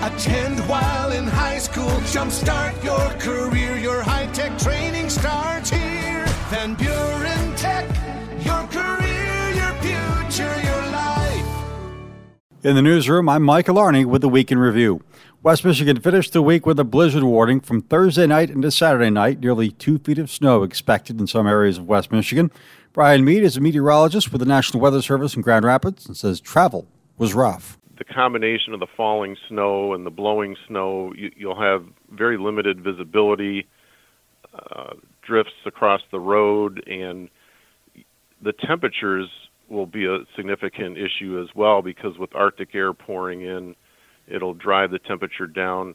Attend while in high school. Jumpstart your career. Your high tech training starts here. Van Buren Tech. Your career, your future, your life. In the newsroom, I'm Mike Alarney with the Week in Review. West Michigan finished the week with a blizzard warning from Thursday night into Saturday night. Nearly two feet of snow expected in some areas of West Michigan. Brian Mead is a meteorologist with the National Weather Service in Grand Rapids and says travel was rough. The combination of the falling snow and the blowing snow, you, will have very limited visibility, uh, drifts across the road, and the temperatures will be a significant issue as well because with Arctic air pouring in, it'll drive the temperature down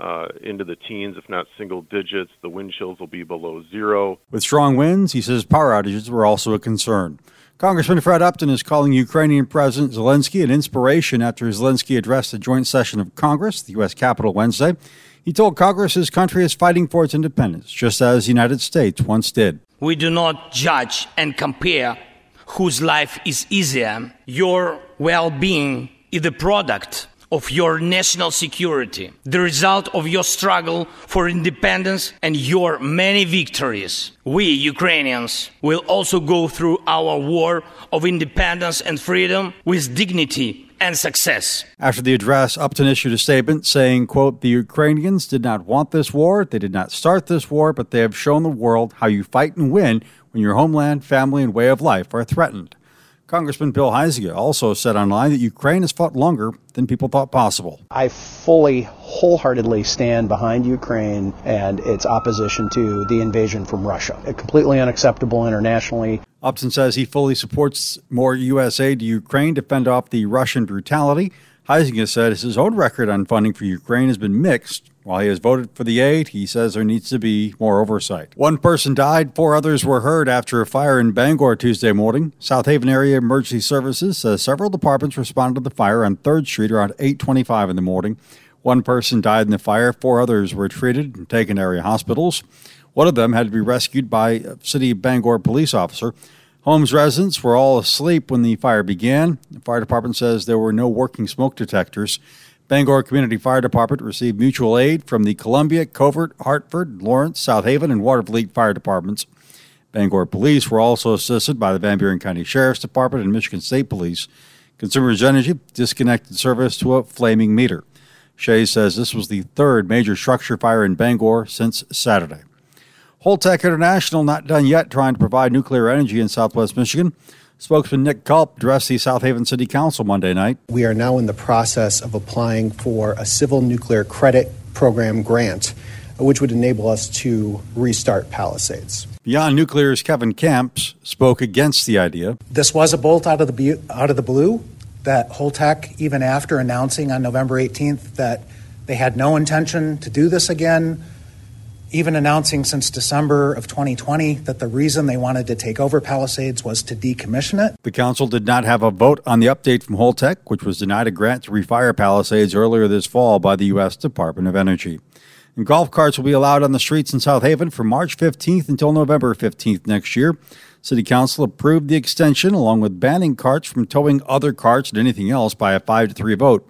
uh, into the teens, if not single digits. The wind chills will be below zero. With strong winds, he says power outages were also a concern. Congressman Fred Upton is calling Ukrainian President Zelensky an inspiration after Zelensky addressed the joint session of Congress, the U.S. Capitol, Wednesday. He told Congress his country is fighting for its independence, just as the United States once did. We do not judge and compare whose life is easier. Your well being is the product of your national security, the result of your struggle for independence and your many victories. We, Ukrainians, will also go through our war of independence and freedom with dignity and success. After the address, Upton issued a statement saying, quote, the Ukrainians did not want this war, they did not start this war, but they have shown the world how you fight and win when your homeland, family, and way of life are threatened. Congressman Bill Huizenga also said online that Ukraine has fought longer than people thought possible. I fully, wholeheartedly stand behind Ukraine and its opposition to the invasion from Russia. It's Completely unacceptable internationally. Upton says he fully supports more U.S. aid to Ukraine to fend off the Russian brutality. Huizenga said his own record on funding for Ukraine has been mixed, while he has voted for the aid, he says there needs to be more oversight. One person died, four others were hurt after a fire in Bangor Tuesday morning. South Haven Area Emergency Services says several departments responded to the fire on 3rd Street around 8:25 in the morning. One person died in the fire, four others were treated and taken to area hospitals. One of them had to be rescued by a City of Bangor police officer. Homes residents were all asleep when the fire began. The fire department says there were no working smoke detectors. Bangor Community Fire Department received mutual aid from the Columbia, Covert, Hartford, Lawrence, South Haven, and Watervliet fire departments. Bangor police were also assisted by the Van Buren County Sheriff's Department and Michigan State Police. Consumers Energy disconnected service to a flaming meter. Shea says this was the third major structure fire in Bangor since Saturday. Holtec International not done yet trying to provide nuclear energy in southwest Michigan. Spokesman Nick Culp addressed the South Haven City Council Monday night. We are now in the process of applying for a civil nuclear credit program grant, which would enable us to restart Palisades. Beyond Nuclear's Kevin Kamps spoke against the idea. This was a bolt out of the out of the blue that Holtec, even after announcing on November 18th that they had no intention to do this again, even announcing since December of 2020 that the reason they wanted to take over Palisades was to decommission it. The council did not have a vote on the update from Holtec, which was denied a grant to refire Palisades earlier this fall by the U.S. Department of Energy. And golf carts will be allowed on the streets in South Haven from March 15th until November 15th next year. City Council approved the extension along with banning carts from towing other carts and anything else by a 5 to 3 vote.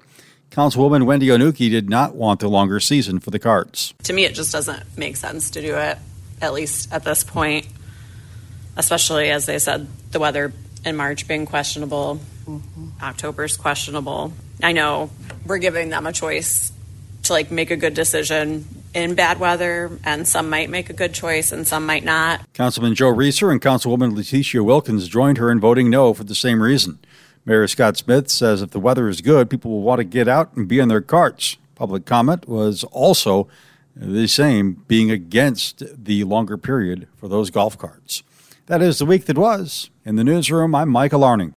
Councilwoman Wendy Onuki did not want the longer season for the carts. To me, it just doesn't make sense to do it, at least at this point, especially as they said, the weather in March being questionable, mm-hmm. October's questionable. I know we're giving them a choice to like make a good decision in bad weather, and some might make a good choice and some might not. Councilman Joe Reeser and Councilwoman Letitia Wilkins joined her in voting no for the same reason. Mayor Scott Smith says if the weather is good, people will want to get out and be in their carts. Public comment was also the same, being against the longer period for those golf carts. That is the week that was. In the newsroom, I'm Michael Arning.